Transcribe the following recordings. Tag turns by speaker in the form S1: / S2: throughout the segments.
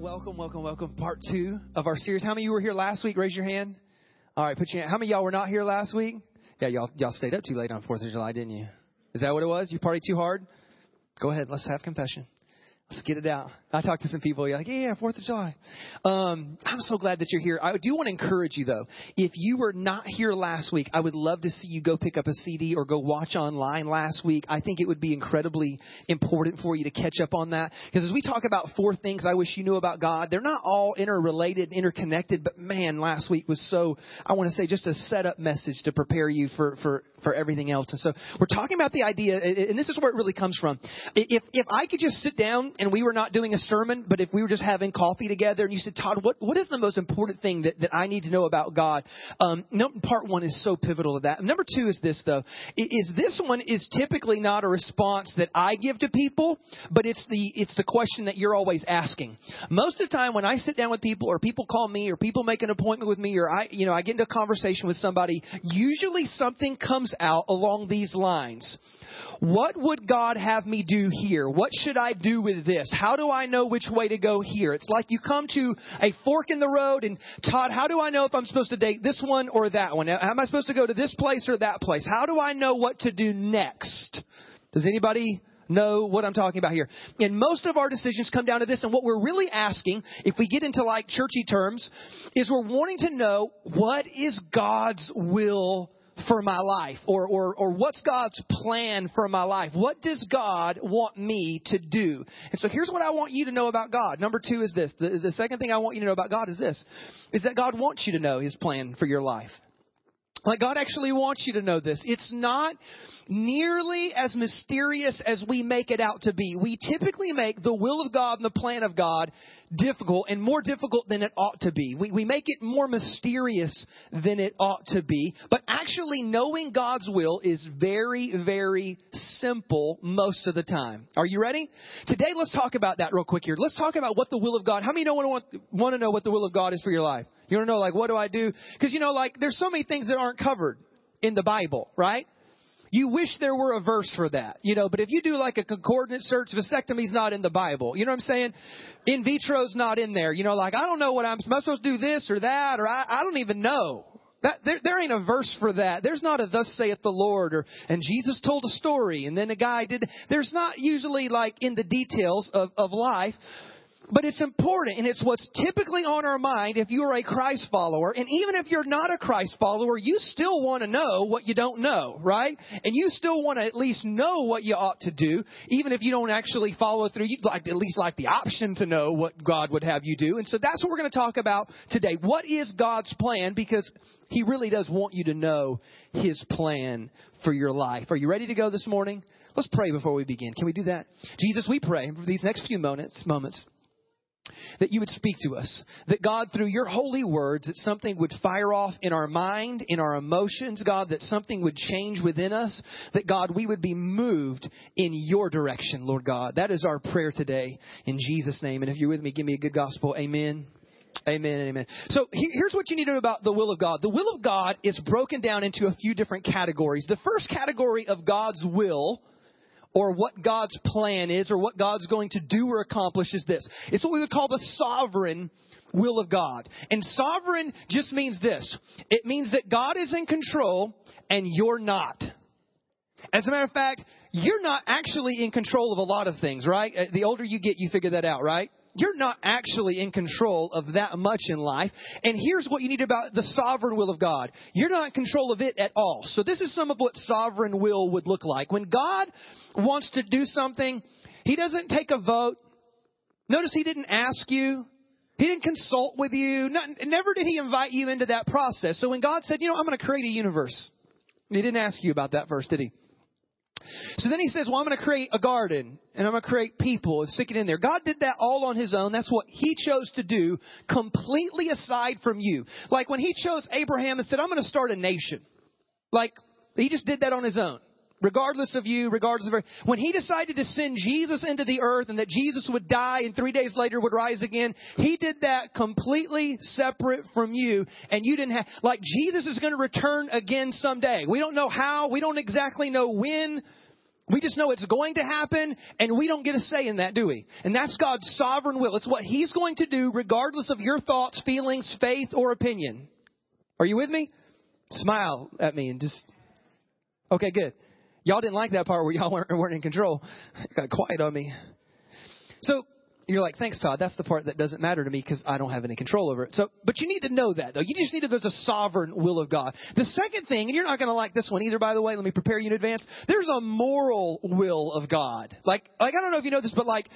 S1: welcome, welcome, welcome. Part two of our series. How many of you were here last week? Raise your hand. All right, put your hand. How many of y'all were not here last week? Yeah, y'all y'all stayed up too late on Fourth of July, didn't you? Is that what it was? You partied too hard? Go ahead, let's have confession. Let's get it out. I talked to some people. You're like, yeah, yeah, Fourth of July. Um, I'm so glad that you're here. I do want to encourage you though. If you were not here last week, I would love to see you go pick up a CD or go watch online last week. I think it would be incredibly important for you to catch up on that because as we talk about four things I wish you knew about God, they're not all interrelated, interconnected. But man, last week was so. I want to say just a setup message to prepare you for for for everything else. And so we're talking about the idea, and this is where it really comes from. If if I could just sit down and we were not doing a sermon, but if we were just having coffee together and you said, Todd, what, what is the most important thing that, that I need to know about God? Um, no, part one is so pivotal to that. Number two is this though, is this one is typically not a response that I give to people, but it's the, it's the question that you're always asking. Most of the time when I sit down with people or people call me or people make an appointment with me or I, you know, I get into a conversation with somebody, usually something comes out along these lines. What would God have me do here? What should I do with this? How do I know which way to go here? It's like you come to a fork in the road and Todd, how do I know if I'm supposed to date this one or that one? Am I supposed to go to this place or that place? How do I know what to do next? Does anybody know what I'm talking about here. And most of our decisions come down to this. And what we're really asking, if we get into like churchy terms, is we're wanting to know what is God's will for my life? Or, or, or what's God's plan for my life? What does God want me to do? And so here's what I want you to know about God. Number two is this. The, the second thing I want you to know about God is this, is that God wants you to know His plan for your life. Like God actually wants you to know this. It's not nearly as mysterious as we make it out to be. We typically make the will of God and the plan of God difficult and more difficult than it ought to be. We, we make it more mysterious than it ought to be. But actually knowing God's will is very, very simple most of the time. Are you ready? Today let's talk about that real quick here. Let's talk about what the will of God, how many know want, want to know what the will of God is for your life? You want to know like what do I do? Because you know like there's so many things that aren't covered in the Bible, right? You wish there were a verse for that, you know, but if you do like a concordance search, vasectomy's not in the Bible. You know what I'm saying? In vitro's not in there. You know, like, I don't know what I'm, am I supposed to do this or that, or I, I don't even know. That, there, there ain't a verse for that. There's not a thus saith the Lord or, and Jesus told a story and then a guy did, there's not usually like in the details of, of life but it's important, and it's what's typically on our mind if you are a Christ follower. And even if you're not a Christ follower, you still want to know what you don't know, right? And you still want to at least know what you ought to do, even if you don't actually follow through. You'd like at least like the option to know what God would have you do. And so that's what we're going to talk about today. What is God's plan? Because He really does want you to know His plan for your life. Are you ready to go this morning? Let's pray before we begin. Can we do that? Jesus, we pray for these next few moments, moments that you would speak to us. That God, through your holy words, that something would fire off in our mind, in our emotions, God, that something would change within us. That God, we would be moved in your direction, Lord God. That is our prayer today in Jesus' name. And if you're with me, give me a good gospel. Amen. Amen amen. So here's what you need to know about the will of God. The will of God is broken down into a few different categories. The first category of God's will or what God's plan is or what God's going to do or accomplish is this. It's what we would call the sovereign will of God. And sovereign just means this. It means that God is in control and you're not. As a matter of fact, you're not actually in control of a lot of things, right? Uh, the older you get, you figure that out, right? You're not actually in control of that much in life. And here's what you need about the sovereign will of God. You're not in control of it at all. So this is some of what sovereign will would look like. When God wants to do something, He doesn't take a vote. Notice He didn't ask you. He didn't consult with you. Not, never did He invite you into that process. So when God said, you know, I'm going to create a universe, He didn't ask you about that verse, did He? So then he says, well, I'm going to create a garden and I'm going to create people and stick it in there. God did that all on his own. That's what he chose to do completely aside from you. Like when he chose Abraham and said, I'm going to start a nation. Like he just did that on his own. Regardless of you, regardless of when he decided to send Jesus into the earth and that Jesus would die and three days later would rise again, he did that completely separate from you and you didn't have, like Jesus is going to return again someday. We don't know how, we don't exactly know when, We just know it's going to happen, and we don't get a say in that, do we? And that's God's sovereign will. It's what He's going to do regardless of your thoughts, feelings, faith, or opinion. Are you with me? Smile at me and just. Okay, good. Y'all didn't like that part where y'all weren't, weren't in control. It got quiet on me. So, you're like, thanks, Todd. That's the part that doesn't matter to me because I don't have any control over it. So, but you need to know that though. You just need to. There's a sovereign will of God. The second thing, and you're not going to like this one either, by the way. Let me prepare you in advance. There's a moral will of God. Like, like I don't know if you know this, but like,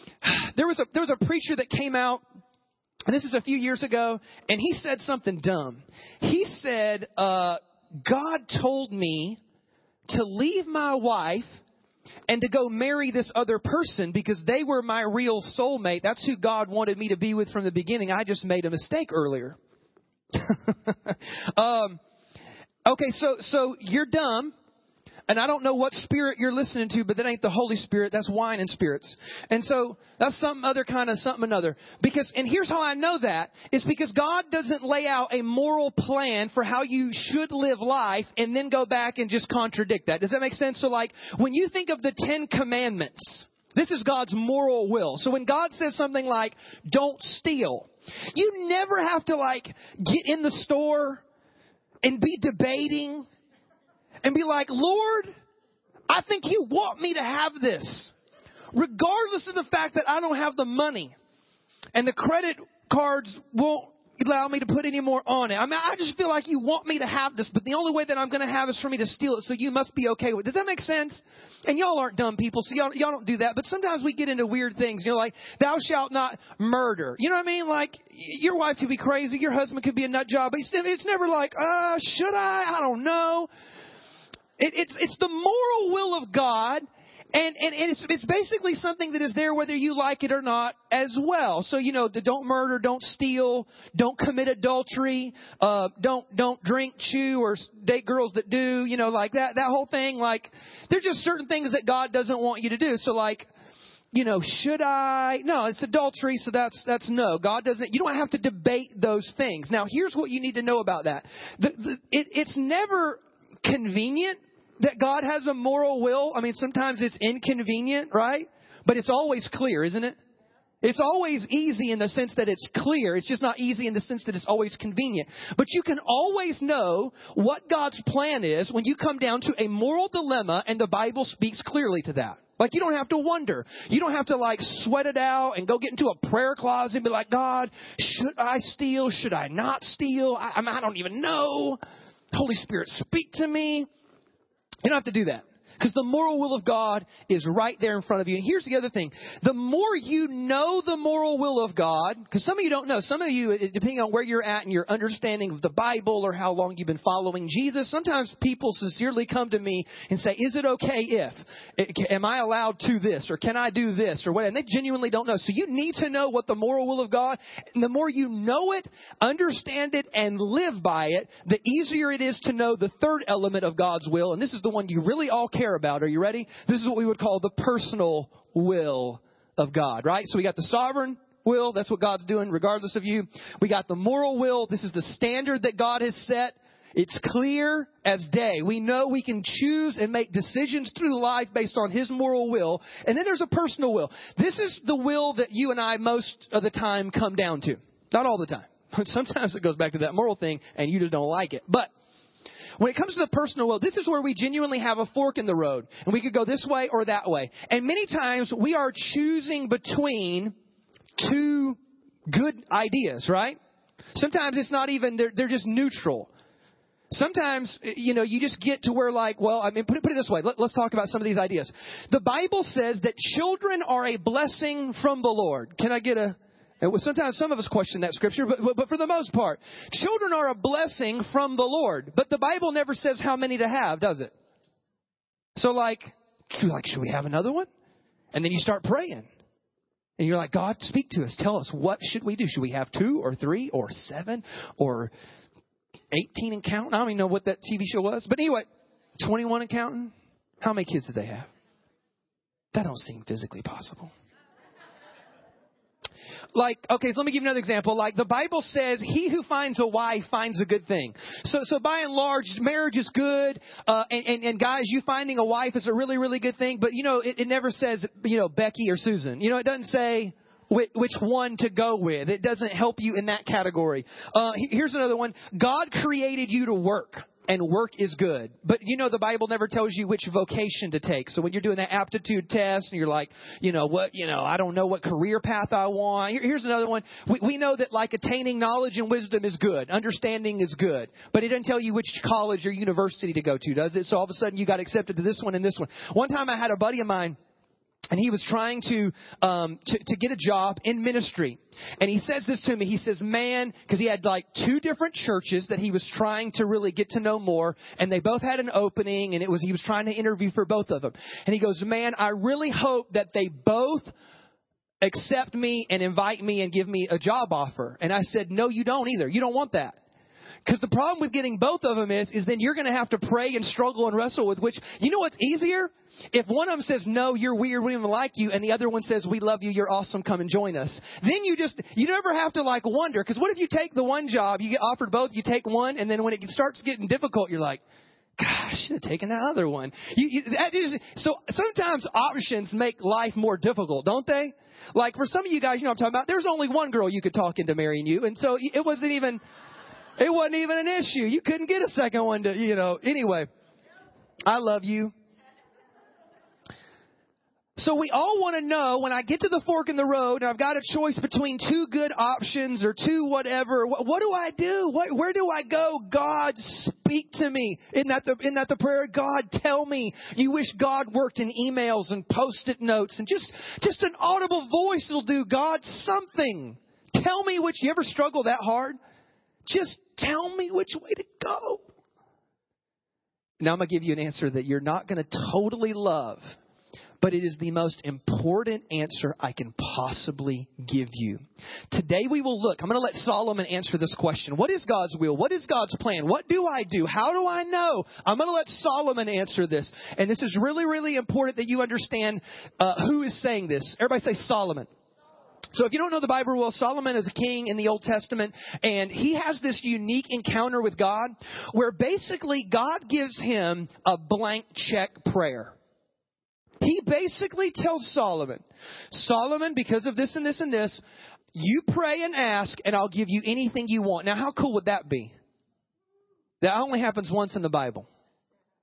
S1: there was a there was a preacher that came out and this is a few years ago, and he said something dumb. He said, uh, God told me to leave my wife and to go marry this other person because they were my real soulmate. That's who God wanted me to be with from the beginning. I just made a mistake earlier. um, okay, so so you're dumb. And I don't know what spirit you're listening to, but that ain't the Holy Spirit. That's wine and spirits. And so that's some other kind of something another. Because, and here's how I know that, is because God doesn't lay out a moral plan for how you should live life and then go back and just contradict that. Does that make sense? So like, when you think of the Ten Commandments, this is God's moral will. So when God says something like, don't steal, you never have to like get in the store and be debating and be like, Lord, I think you want me to have this. Regardless of the fact that I don't have the money and the credit cards won't allow me to put any more on it. I mean, I just feel like you want me to have this, but the only way that I'm going to have is for me to steal it, so you must be okay with it. Does that make sense? And y'all aren't dumb people, so y'all, y'all don't do that, but sometimes we get into weird things. You know, like, thou shalt not murder. You know what I mean? Like, your wife could be crazy, your husband could be a nut job, but it's, it's never like, uh, should I? I don't know. It, it's, it's the moral will of God. And, and, it's, it's basically something that is there whether you like it or not as well. So, you know, the don't murder, don't steal, don't commit adultery, uh, don't, don't drink, chew, or date girls that do, you know, like that, that whole thing. Like, there's just certain things that God doesn't want you to do. So like, you know, should I? No, it's adultery, so that's that's no. God doesn't. You don't have to debate those things. Now, here's what you need to know about that. The, the, it, it's never convenient that God has a moral will. I mean, sometimes it's inconvenient, right? But it's always clear, isn't it? It's always easy in the sense that it's clear. It's just not easy in the sense that it's always convenient. But you can always know what God's plan is when you come down to a moral dilemma and the Bible speaks clearly to that. Like you don't have to wonder. You don't have to like sweat it out and go get into a prayer closet and be like, God, should I steal? Should I not steal? I, I, don't even know. Holy Spirit, speak to me. You don't have to do that. Because the moral will of God is right there in front of you. And here's the other thing. The more you know the moral will of God, because some of you don't know, some of you, depending on where you're at and your understanding of the Bible or how long you've been following Jesus, sometimes people sincerely come to me and say, is it okay if? Eh, am I allowed to this? Or can I do this? Or what? And they genuinely don't know. So you need to know what the moral will of God, and the more you know it, understand it, and live by it, the easier it is to know the third element of God's will. And this is the one you really all care care about. Are you ready? This is what we would call the personal will of God, right? So we got the sovereign will. That's what God's doing regardless of you. We got the moral will. This is the standard that God has set. It's clear as day. We know we can choose and make decisions through life based on His moral will. And then there's a personal will. This is the will that you and I most of the time come down to. Not all the time. Sometimes it goes back to that moral thing and you just don't like it. But when it comes to the personal will, this is where we genuinely have a fork in the road. And we could go this way or that way. And many times we are choosing between two good ideas, right? Sometimes it's not even, they're, they're just neutral. Sometimes, you know, you just get to where like, well, I mean, put it, put it this way. Let, let's talk about some of these ideas. The Bible says that children are a blessing from the Lord. Can I get a, Sometimes some of us question that scripture, but, but, but for the most part, children are a blessing from the Lord. But the Bible never says how many to have, does it? So like, like, should we have another one? And then you start praying. And you're like, God, speak to us. Tell us, what should we do? Should we have two or three or seven or 18 and counting? I don't even know what that TV show was. But anyway, 21 and counting? How many kids did they have? That don't seem physically possible. Like okay so let me give you another example. Like the bible says he who finds a wife finds a good thing. So so by and large marriage is good uh and, and and guys you finding a wife is a really really good thing but you know it, it never says you know becky or susan. You know it doesn't say which, which one to go with. It doesn't help you in that category. Uh here's another one. God created you to work and work is good. But you know, the Bible never tells you which vocation to take. So when you're doing that aptitude test and you're like, you know, what, you know, I don't know what career path I want. Here, here's another one. We, we know that like attaining knowledge and wisdom is good. Understanding is good. But it doesn't tell you which college or university to go to, does it? So all of a sudden you got accepted to this one and this one. One time I had a buddy of mine and he was trying to, um, to to get a job in ministry. And he says this to me. He says, "Man, because he had like two different churches that he was trying to really get to know more, and they both had an opening, and it was he was trying to interview for both of them. And he goes, "Man, I really hope that they both." accept me and invite me and give me a job offer. And I said, no, you don't either. You don't want that. Because the problem with getting both of them is, is then you're going to have to pray and struggle and wrestle with which, you know what's easier? If one of them says, no, you're weird, we don't even like you, and the other one says, we love you, you're awesome, come and join us. Then you just, you never have to like wonder, because what if you take the one job, you get offered both, you take one, and then when it starts getting difficult, you're like, gosh, I should have taken that other one. You, you, that is, so sometimes options make life more difficult, don't they? Like for some of you guys, you know what I'm talking about, there's only one girl you could talk into marrying you, and so it wasn't even, it wasn't even an issue. You couldn't get a second one to, you know, anyway. I love you. So we all want to know when I get to the fork in the road and I've got a choice between two good options or two whatever. What, what do I do? What, where do I go? God, speak to me. Isn't that the isn't that the prayer? God, tell me. You wish God worked in emails and post-it notes and just just an audible voice will do. God, something. Tell me which. You ever struggle that hard? Just tell me which way to go. Now I'm going to give you an answer that you're not going to totally love but it is the most important answer I can possibly give you. Today we will look, I'm going to let Solomon answer this question. What is God's will? What is God's plan? What do I do? How do I know? I'm going to let Solomon answer this. And this is really, really important that you understand uh, who is saying this. Everybody say Solomon. So if you don't know the Bible well, Solomon is a king in the Old Testament, and he has this unique encounter with God where basically God gives him a blank check prayer. He basically tells Solomon, Solomon, because of this and this and this, you pray and ask, and I'll give you anything you want. Now, how cool would that be? That only happens once in the Bible.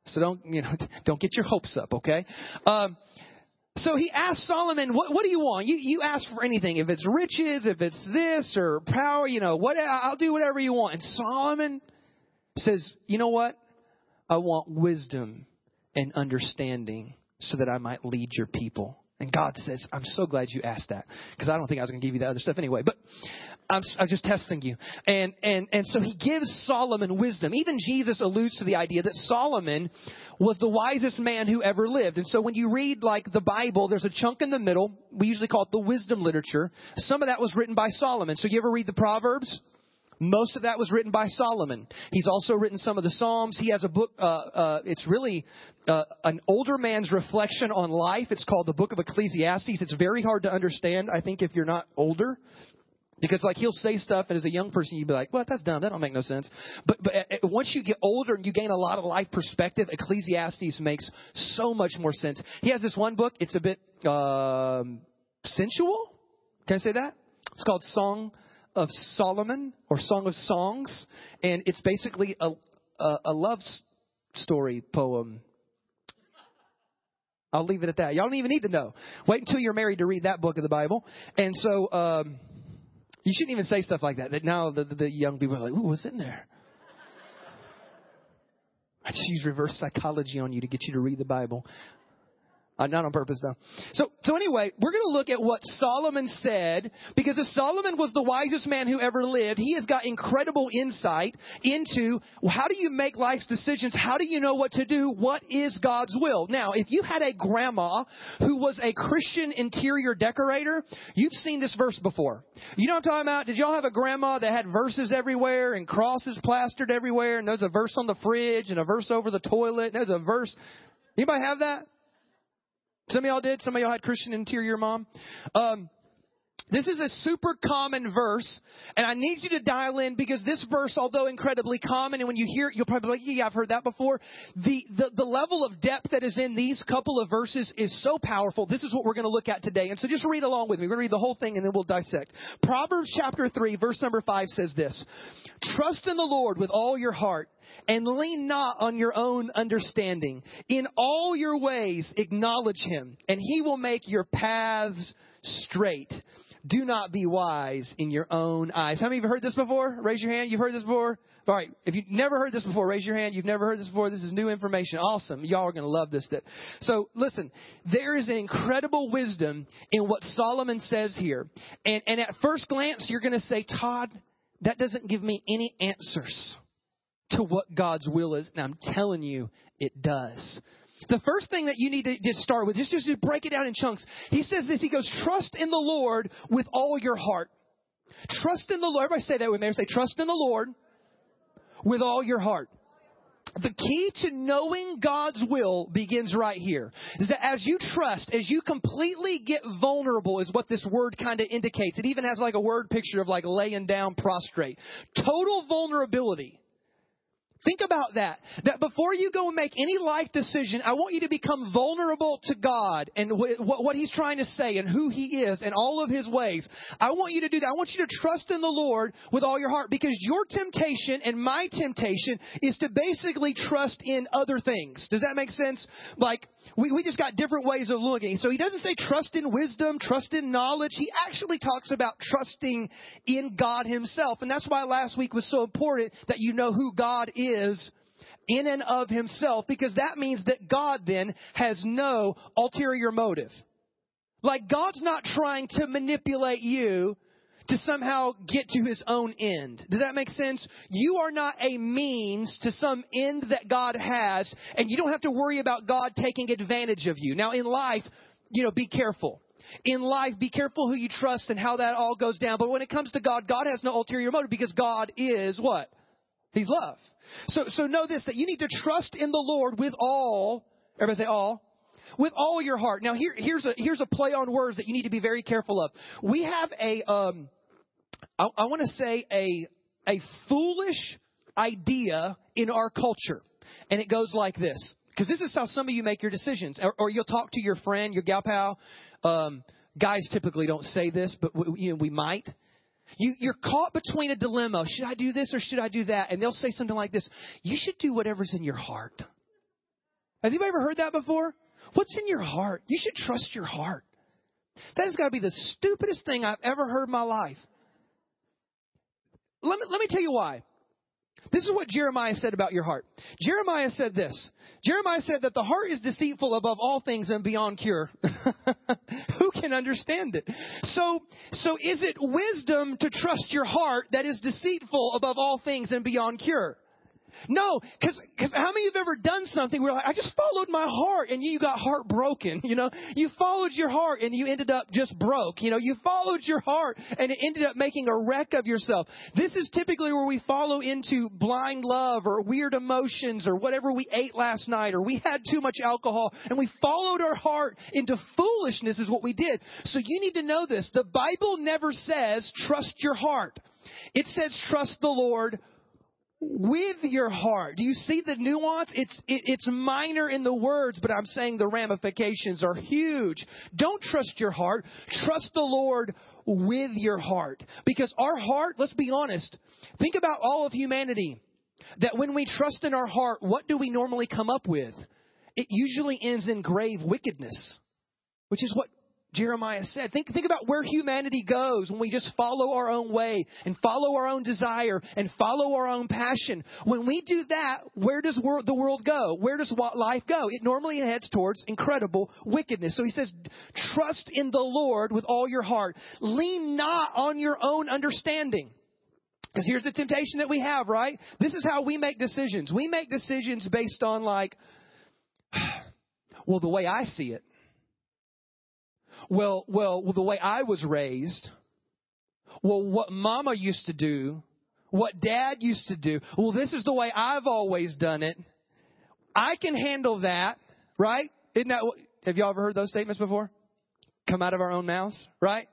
S1: So don't, you know, don't get your hopes up, okay? Um, so he asked Solomon, what, what do you want? You, you ask for anything. If it's riches, if it's this or power, you know, what, I'll do whatever you want. And Solomon says, you know what? I want wisdom and understanding so that I might lead your people. And God says, I'm so glad you asked that because I don't think I was going to give you that other stuff anyway. But I'm, I'm just testing you. And, and, and so he gives Solomon wisdom. Even Jesus alludes to the idea that Solomon was the wisest man who ever lived. And so when you read like the Bible, there's a chunk in the middle. We usually call it the wisdom literature. Some of that was written by Solomon. So you ever read the Proverbs? Most of that was written by Solomon. He's also written some of the Psalms. He has a book, uh, uh, it's really uh, an older man's reflection on life. It's called the Book of Ecclesiastes. It's very hard to understand, I think, if you're not older. Because like he'll say stuff, and as a young person, you'd be like, "Well, that's dumb. That don't make no sense." But but uh, once you get older and you gain a lot of life perspective, Ecclesiastes makes so much more sense. He has this one book. It's a bit um, sensual. Can I say that? It's called Song of Solomon or Song of Songs, and it's basically a, a, a love story poem. I'll leave it at that. Y'all don't even need to know. Wait until you're married to read that book of the Bible. And so, um, you shouldn't even say stuff like that. That now the, the, the young people are like, "Ooh, what's in there?" I just use reverse psychology on you to get you to read the Bible. Uh, not on purpose, though. So, so anyway, we're going to look at what Solomon said because if Solomon was the wisest man who ever lived, he has got incredible insight into how do you make life's decisions? How do you know what to do? What is God's will? Now, if you had a grandma who was a Christian interior decorator, you've seen this verse before. You know what I'm talking about? Did y'all have a grandma that had verses everywhere and crosses plastered everywhere and there's a verse on the fridge and a verse over the toilet and there's a verse. Anybody have that? Some of y'all did. Some of y'all had Christian interior mom. Um, This is a super common verse, and I need you to dial in because this verse, although incredibly common, and when you hear it, you'll probably be like, yeah, I've heard that before. The, the, the level of depth that is in these couple of verses is so powerful. This is what we're going to look at today. And so just read along with me. We're going to read the whole thing and then we'll dissect. Proverbs chapter 3, verse number 5 says this Trust in the Lord with all your heart and lean not on your own understanding. In all your ways, acknowledge him, and he will make your paths straight. Do not be wise in your own eyes. How many of you have heard this before? Raise your hand. You've heard this before? All right. If you've never heard this before, raise your hand. You've never heard this before. This is new information. Awesome. Y'all are going to love this. Stuff. So listen, there is an incredible wisdom in what Solomon says here. And, and at first glance, you're going to say, Todd, that doesn't give me any answers to what God's will is. And I'm telling you, it does. The first thing that you need to just start with, just, just to break it down in chunks. He says this, he goes, trust in the Lord with all your heart. Trust in the Lord. Everybody say that with me. Say, trust in the Lord with all your heart. The key to knowing God's will begins right here. Is that as you trust, as you completely get vulnerable, is what this word kind of indicates. It even has like a word picture of like laying down prostrate. Total vulnerability. Think about that. That before you go and make any life decision, I want you to become vulnerable to God and what He's trying to say and who He is and all of His ways. I want you to do that. I want you to trust in the Lord with all your heart because your temptation and my temptation is to basically trust in other things. Does that make sense? Like, we, we just got different ways of looking. So he doesn't say trust in wisdom, trust in knowledge. He actually talks about trusting in God himself. And that's why last week was so important that you know who God is in and of himself, because that means that God then has no ulterior motive. Like God's not trying to manipulate you to somehow get to his own end. Does that make sense? You are not a means to some end that God has, and you don't have to worry about God taking advantage of you. Now, in life, you know, be careful. In life, be careful who you trust and how that all goes down. But when it comes to God, God has no ulterior motive because God is what? He's love. So, so know this, that you need to trust in the Lord with all, everybody say all, with all your heart. Now here, here's a, here's a play on words that you need to be very careful of. We have a, um, I, I want to say a, a foolish idea in our culture. And it goes like this. Because this is how some of you make your decisions. Or, or you'll talk to your friend, your gal pal. Um, guys typically don't say this, but we, you know, we might. You, you're caught between a dilemma. Should I do this or should I do that? And they'll say something like this. You should do whatever's in your heart. Has anybody ever heard that before? What's in your heart? You should trust your heart. That has got to be the stupidest thing I've ever heard in my life. Let me, let me tell you why. This is what Jeremiah said about your heart. Jeremiah said this. Jeremiah said that the heart is deceitful above all things and beyond cure. Who can understand it? So, so is it wisdom to trust your heart that is deceitful above all things and beyond cure? No, because how many of you have ever done something where like, I just followed my heart and you got heartbroken? You know, you followed your heart and you ended up just broke. You know, you followed your heart and it ended up making a wreck of yourself. This is typically where we follow into blind love or weird emotions or whatever we ate last night or we had too much alcohol and we followed our heart into foolishness is what we did. So you need to know this. The Bible never says trust your heart. It says trust the Lord with your heart. Do you see the nuance? It's it, it's minor in the words, but I'm saying the ramifications are huge. Don't trust your heart. Trust the Lord with your heart. Because our heart, let's be honest, think about all of humanity. That when we trust in our heart, what do we normally come up with? It usually ends in grave wickedness, which is what Jeremiah said. Think, think about where humanity goes when we just follow our own way and follow our own desire and follow our own passion. When we do that, where does the world go? Where does life go? It normally heads towards incredible wickedness. So he says, trust in the Lord with all your heart. Lean not on your own understanding. Because here's the temptation that we have, right? This is how we make decisions. We make decisions based on like, well, the way I see it well, well, the way I was raised, well, what mama used to do, what dad used to do, well, this is the way I've always done it. I can handle that, right? Isn't that have y'all ever heard those statements before? Come out of our own mouths, right?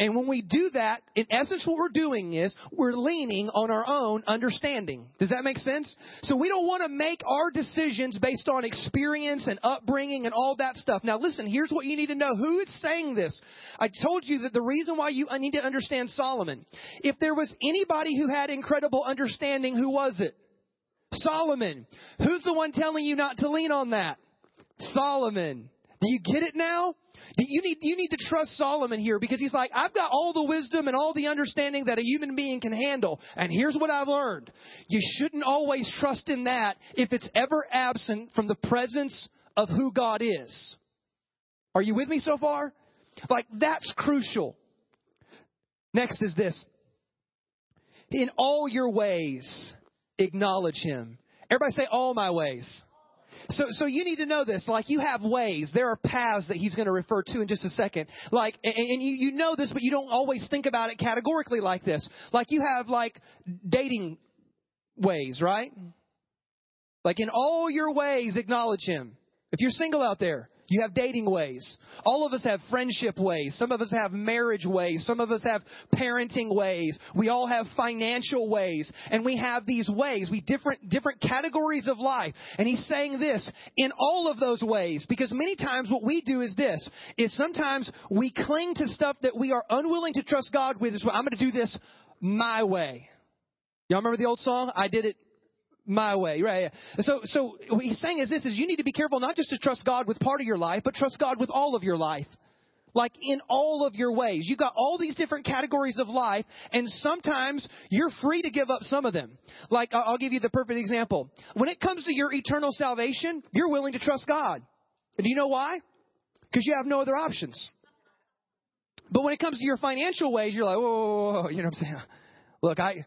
S1: And when we do that, in essence, what we're doing is we're leaning on our own understanding. Does that make sense? So we don't want to make our decisions based on experience and upbringing and all that stuff. Now listen, here's what you need to know. Who is saying this? I told you that the reason why you need to understand Solomon. If there was anybody who had incredible understanding, who was it? Solomon. Who's the one telling you not to lean on that? Solomon. Do you get it now? You need, you need to trust Solomon here because he's like, I've got all the wisdom and all the understanding that a human being can handle. And here's what I've learned. You shouldn't always trust in that if it's ever absent from the presence of who God is. Are you with me so far? Like, that's crucial. Next is this. In all your ways, acknowledge him. Everybody say, all my ways. So, so you need to know this. Like you have ways. There are paths that he's going to refer to in just a second. Like, and, and you, you know this, but you don't always think about it categorically like this. Like you have like dating ways, right? Like in all your ways, acknowledge him. If you're single out there, you have dating ways. All of us have friendship ways. Some of us have marriage ways. Some of us have parenting ways. We all have financial ways. And we have these ways. We different, different categories of life. And he's saying this in all of those ways. Because many times what we do is this, is sometimes we cling to stuff that we are unwilling to trust God with. I'm going to do this my way. Y'all remember the old song? I did it my way, right? So, so what he's saying is this: is you need to be careful not just to trust God with part of your life, but trust God with all of your life. Like in all of your ways. You've got all these different categories of life, and sometimes you're free to give up some of them. Like, I'll give you the perfect example. When it comes to your eternal salvation, you're willing to trust God. Do you know why? Because you have no other options. But when it comes to your financial ways, you're like, whoa, whoa, whoa, whoa, you know what I'm saying? Look, I,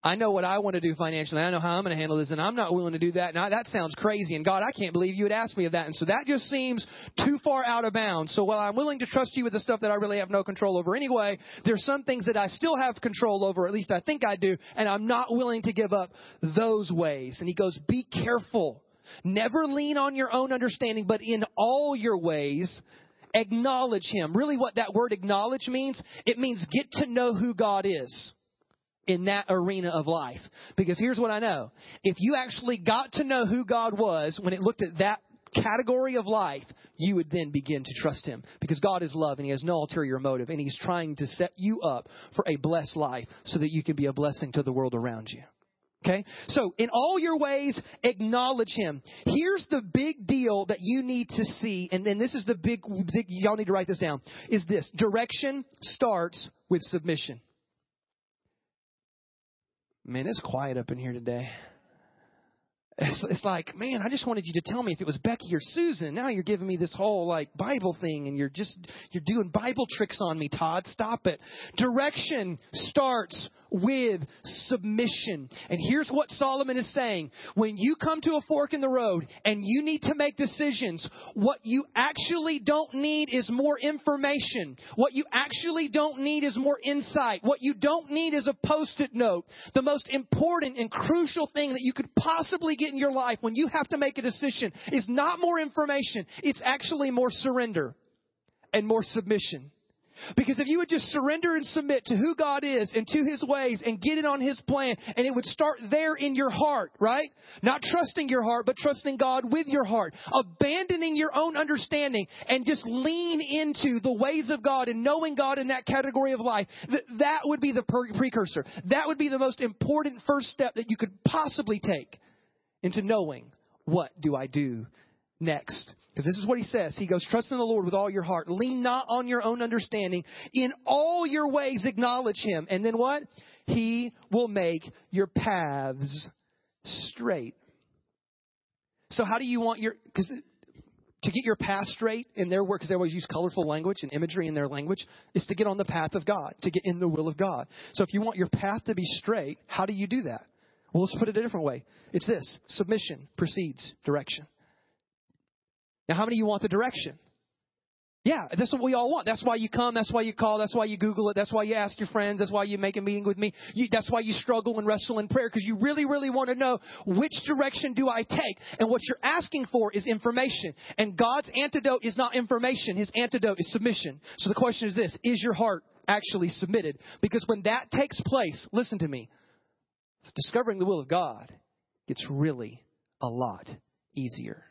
S1: I know what I want to do financially. I know how I'm going to handle this, and I'm not willing to do that. Now that sounds crazy, and God, I can't believe you would ask me of that. And so that just seems too far out of bounds. So while I'm willing to trust you with the stuff that I really have no control over anyway, there's some things that I still have control over, at least I think I do, and I'm not willing to give up those ways. And he goes, be careful. Never lean on your own understanding, but in all your ways, acknowledge him. Really what that word acknowledge means, it means get to know who God is in that arena of life. Because here's what I know. If you actually got to know who God was when it looked at that category of life, you would then begin to trust Him. Because God is love and He has no ulterior motive and He's trying to set you up for a blessed life so that you can be a blessing to the world around you. Okay? So, in all your ways, acknowledge Him. Here's the big deal that you need to see, and then this is the big, y'all need to write this down, is this. Direction starts with submission. Man, it's quiet up in here today. It's, it's like, man, I just wanted you to tell me if it was Becky or Susan. Now you're giving me this whole like Bible thing and you're just, you're doing Bible tricks on me, Todd. Stop it. Direction starts with submission. And here's what Solomon is saying. When you come to a fork in the road and you need to make decisions, what you actually don't need is more information. What you actually don't need is more insight. What you don't need is a post-it note. The most important and crucial thing that you could possibly get in your life when you have to make a decision is not more information. It's actually more surrender and more submission. Because if you would just surrender and submit to who God is and to His ways and get it on His plan, and it would start there in your heart, right? Not trusting your heart, but trusting God with your heart. Abandoning your own understanding and just lean into the ways of God and knowing God in that category of life. That would be the precursor. That would be the most important first step that you could possibly take into knowing what do I do next. Because this is what he says. He goes, Trust in the Lord with all your heart. Lean not on your own understanding. In all your ways, acknowledge him. And then what? He will make your paths straight. So, how do you want your. Because to get your path straight in their work, because they always use colorful language and imagery in their language, is to get on the path of God, to get in the will of God. So, if you want your path to be straight, how do you do that? Well, let's put it a different way. It's this submission precedes direction. Now, how many of you want the direction? Yeah, that's what we all want. That's why you come. That's why you call. That's why you Google it. That's why you ask your friends. That's why you make a meeting with me. You, that's why you struggle and wrestle in prayer because you really, really want to know which direction do I take. And what you're asking for is information. And God's antidote is not information. His antidote is submission. So the question is this: Is your heart actually submitted? Because when that takes place, listen to me. Discovering the will of God gets really a lot easier.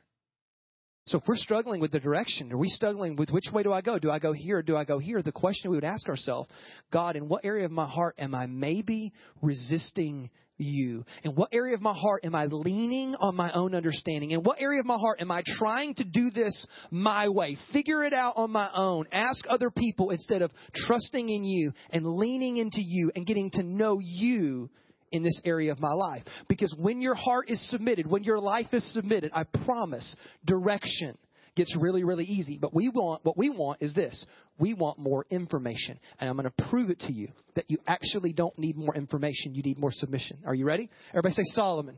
S1: So if we're struggling with the direction, are we struggling with which way do I go? Do I go here or do I go here? The question we would ask ourselves, God, in what area of my heart am I maybe resisting you? In what area of my heart am I leaning on my own understanding? In what area of my heart am I trying to do this my way? Figure it out on my own. Ask other people instead of trusting in you and leaning into you and getting to know you in this area of my life. Because when your heart is submitted, when your life is submitted, I promise direction gets really, really easy. But we want, what we want is this. We want more information. And I'm going to prove it to you that you actually don't need more information. You need more submission. Are you ready? Everybody say Solomon.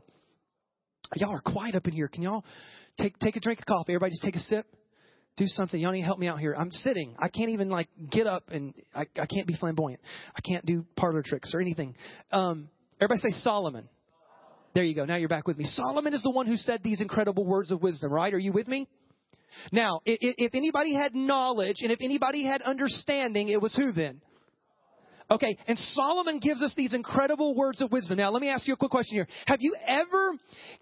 S1: Y'all are quiet up in here. Can y'all take, take a drink of coffee? Everybody just take a sip do something. Y'all need to help me out here. I'm sitting. I can't even like get up and I, I can't be flamboyant. I can't do parlor tricks or anything. Um, Everybody say Solomon. There you go. Now you're back with me. Solomon is the one who said these incredible words of wisdom, right? Are you with me? Now, if anybody had knowledge and if anybody had understanding, it was who then? Okay, and Solomon gives us these incredible words of wisdom. Now, let me ask you a quick question here. Have you ever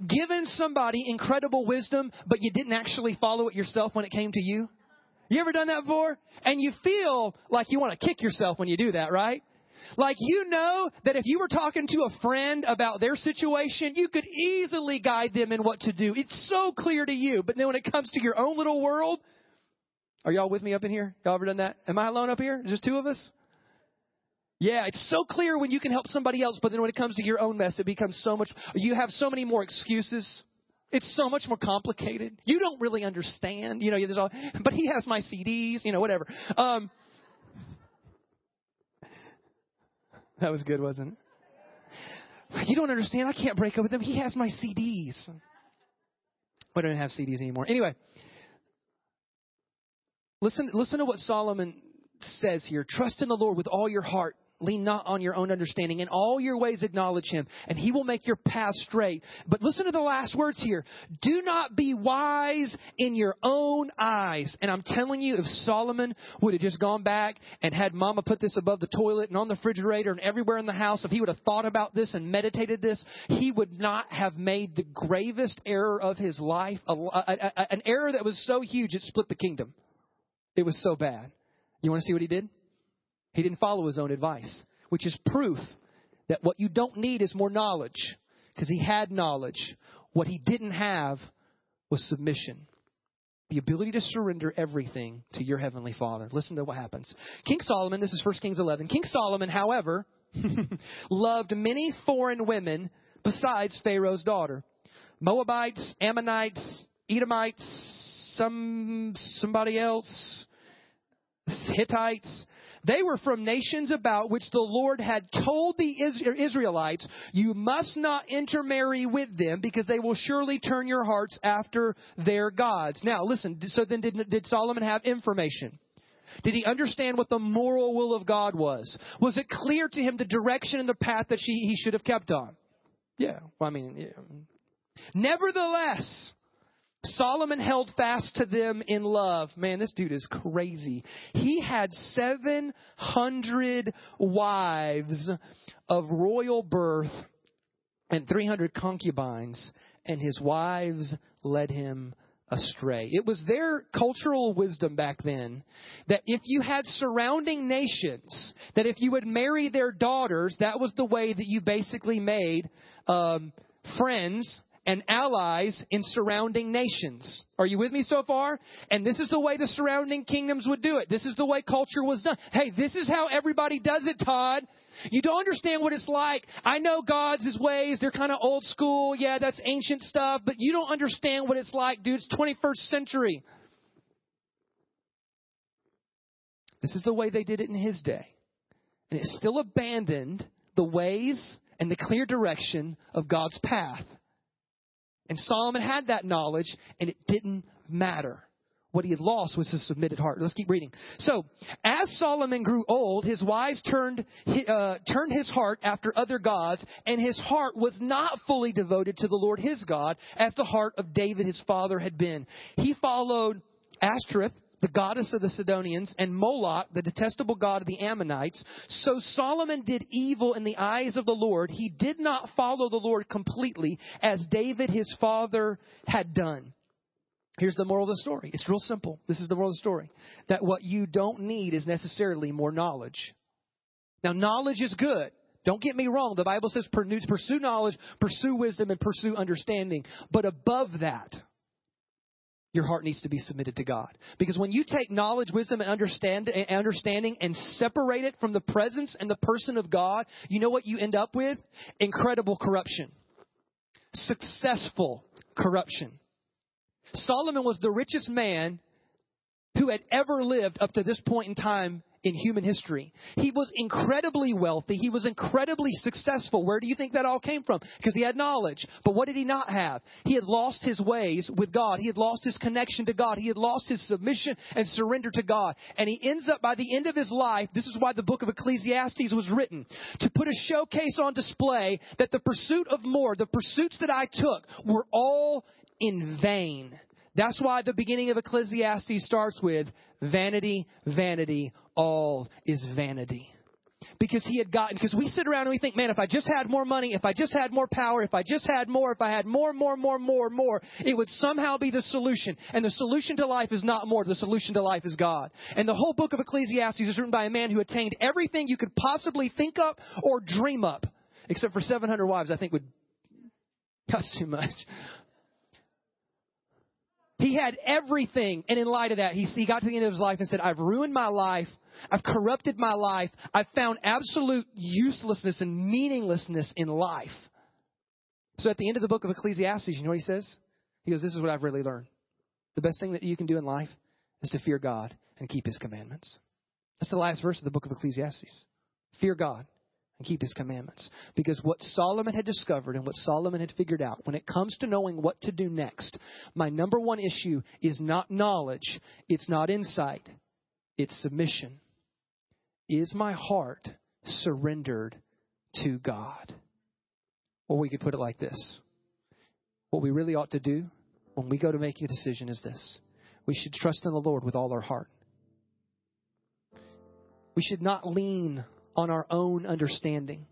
S1: given somebody incredible wisdom, but you didn't actually follow it yourself when it came to you? You ever done that before? And you feel like you want to kick yourself when you do that, right? Like you know that if you were talking to a friend about their situation, you could easily guide them in what to do. It's so clear to you. But then when it comes to your own little world, are y'all with me up in here? Y'all ever done that? Am I alone up here? Just two of us? Yeah, it's so clear when you can help somebody else, but then when it comes to your own mess, it becomes so much, you have so many more excuses. It's so much more complicated. You don't really understand, you know, there's all, but he has my CDs, you know, whatever. Um, That was good, wasn't it? You don't understand. I can't break up with him. He has my CDs. We don't have CDs anymore. Anyway, listen, listen to what Solomon says here. Trust in the Lord with all your heart Lean not on your own understanding. In all your ways acknowledge him, and he will make your path straight. But listen to the last words here. Do not be wise in your own eyes. And I'm telling you, if Solomon would have just gone back and had mama put this above the toilet and on the refrigerator and everywhere in the house, if he would have thought about this and meditated this, he would not have made the gravest error of his life. A, a, a, an error that was so huge it split the kingdom. It was so bad. You want to see what he did? He didn't follow his own advice, which is proof that what you don't need is more knowledge, because he had knowledge. What he didn't have was submission. The ability to surrender everything to your heavenly Father. Listen to what happens. King Solomon, this is 1 Kings 11. King Solomon, however, loved many foreign women besides Pharaoh's daughter. Moabites, Ammonites, Edomites, some somebody else, Hittites, they were from nations about which the Lord had told the Israelites, You must not intermarry with them because they will surely turn your hearts after their gods. Now, listen, so then did, did Solomon have information? Did he understand what the moral will of God was? Was it clear to him the direction and the path that she, he should have kept on? Yeah, well, I mean, yeah. Nevertheless, Solomon held fast to them in love. Man, this dude is crazy. He had 700 wives of royal birth and 300 concubines, and his wives led him astray. It was their cultural wisdom back then that if you had surrounding nations, that if you would marry their daughters, that was the way that you basically made um, friends and allies in surrounding nations. Are you with me so far? And this is the way the surrounding kingdoms would do it. This is the way culture was done. Hey, this is how everybody does it, Todd. You don't understand what it's like. I know God's his ways. They're kind of old school. Yeah, that's ancient stuff, but you don't understand what it's like, dude. It's 21st century. This is the way they did it in his day. And it still abandoned the ways and the clear direction of God's path. And Solomon had that knowledge, and it didn't matter What he had lost was his submitted heart. Let's keep reading. So, as Solomon grew old, his wives turned, uh, turned his heart after other gods, and his heart was not fully devoted to the Lord his God, as the heart of David his father had been. He followed Ashtoreth, the goddess of the Sidonians, and Moloch, the detestable god of the Ammonites. So Solomon did evil in the eyes of the Lord. He did not follow the Lord completely, as David his father had done. Here's the moral of the story. It's real simple. This is the moral of the story. That what you don't need is necessarily more knowledge. Now, knowledge is good. Don't get me wrong. The Bible says pursue knowledge, pursue wisdom, and pursue understanding. But above that, your heart needs to be submitted to God. Because when you take knowledge, wisdom, and understanding and separate it from the presence and the person of God, you know what you end up with? Incredible corruption. Successful corruption. Solomon was the richest man who had ever lived up to this point in time in human history. He was incredibly wealthy. He was incredibly successful. Where do you think that all came from? Because he had knowledge. But what did he not have? He had lost his ways with God. He had lost his connection to God. He had lost his submission and surrender to God. And he ends up by the end of his life, this is why the book of Ecclesiastes was written, to put a showcase on display that the pursuit of more, the pursuits that I took were all in vain. That's why the beginning of Ecclesiastes starts with vanity, vanity, all is vanity. Because he had gotten, because we sit around and we think, man, if I just had more money, if I just had more power, if I just had more, if I had more, more, more, more, more, it would somehow be the solution. And the solution to life is not more. The solution to life is God. And the whole book of Ecclesiastes is written by a man who attained everything you could possibly think up or dream up. Except for 700 wives, I think would cost too much. He had everything. And in light of that, he, he got to the end of his life and said, I've ruined my life. I've corrupted my life. I've found absolute uselessness and meaninglessness in life. So at the end of the book of Ecclesiastes, you know what he says? He goes, This is what I've really learned. The best thing that you can do in life is to fear God and keep his commandments. That's the last verse of the book of Ecclesiastes. Fear God and keep his commandments. Because what Solomon had discovered and what Solomon had figured out, when it comes to knowing what to do next, my number one issue is not knowledge, it's not insight, it's submission. Is my heart surrendered to God? Or we could put it like this What we really ought to do when we go to make a decision is this we should trust in the Lord with all our heart. We should not lean on our own understanding.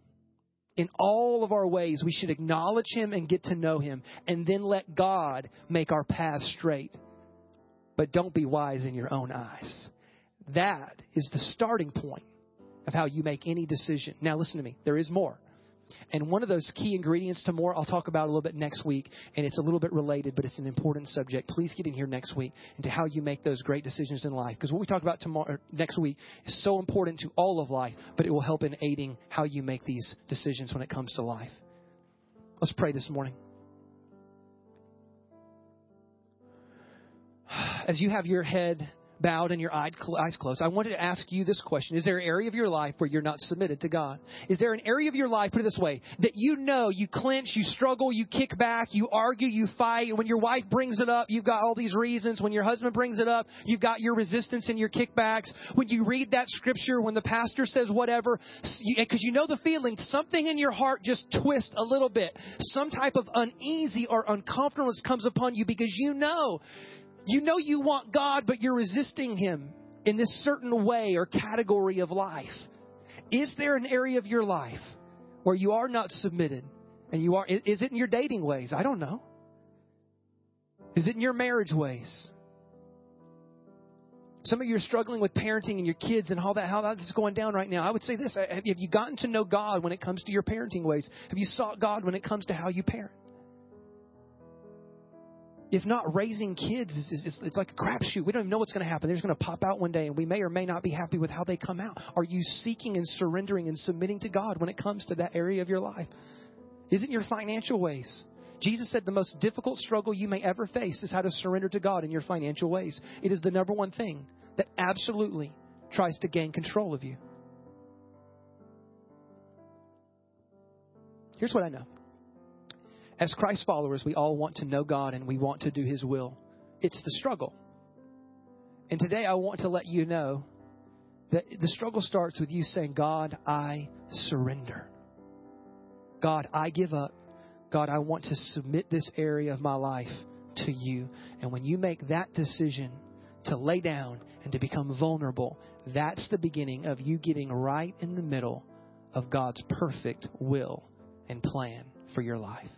S1: In all of our ways, we should acknowledge Him and get to know Him, and then let God make our path straight. But don't be wise in your own eyes. That is the starting point of how you make any decision. Now, listen to me. There is more. And one of those key ingredients to more, I'll talk about a little bit next week, and it's a little bit related, but it's an important subject. Please get in here next week into how you make those great decisions in life. Because what we talk about tomorrow, er, next week is so important to all of life, but it will help in aiding how you make these decisions when it comes to life. Let's pray this morning. As you have your head bowed and your eyes closed, I wanted to ask you this question. Is there an area of your life where you're not submitted to God? Is there an area of your life, put it this way, that you know you clinch, you struggle, you kick back, you argue, you fight. When your wife brings it up, you've got all these reasons. When your husband brings it up, you've got your resistance and your kickbacks. When you read that scripture, when the pastor says whatever, because you know the feeling, something in your heart just twists a little bit. Some type of uneasy or uncomfortableness comes upon you because you know you know you want God, but you're resisting Him in this certain way or category of life. Is there an area of your life where you are not submitted? And you are, is it in your dating ways? I don't know. Is it in your marriage ways? Some of you are struggling with parenting and your kids and all that, how that's going down right now. I would say this Have you gotten to know God when it comes to your parenting ways? Have you sought God when it comes to how you parent? If not raising kids is, is, is it's like a crapshoot. We don't even know what's going to happen. They're just going to pop out one day, and we may or may not be happy with how they come out. Are you seeking and surrendering and submitting to God when it comes to that area of your life? Is it your financial ways? Jesus said the most difficult struggle you may ever face is how to surrender to God in your financial ways. It is the number one thing that absolutely tries to gain control of you. Here's what I know as Christ followers, we all want to know God and we want to do His will. It's the struggle And today I want to let you know that the struggle starts with you saying, God, I surrender. God, I give up. God, I want to submit this area of my life to you. And when you make that decision to lay down and to become vulnerable, that's the beginning of you getting right in the middle of God's perfect will and plan for your life.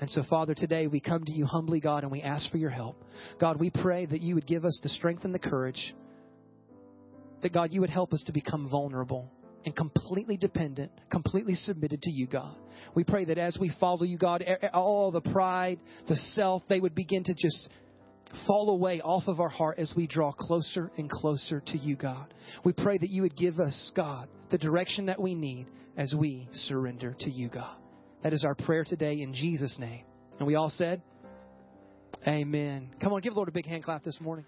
S1: And so, Father, today we come to you humbly, God, and we ask for your help. God, we pray that you would give us the strength and the courage, that, God, you would help us to become vulnerable and completely dependent, completely submitted to you, God. We pray that as we follow you, God, all the pride, the self, they would begin to just fall away off of our heart as we draw closer and closer to you, God. We pray that you would give us, God, the direction that we need as we surrender to you, God. That is our prayer today in Jesus' name. And we all said, Amen. Come on, give the Lord a big hand clap this morning.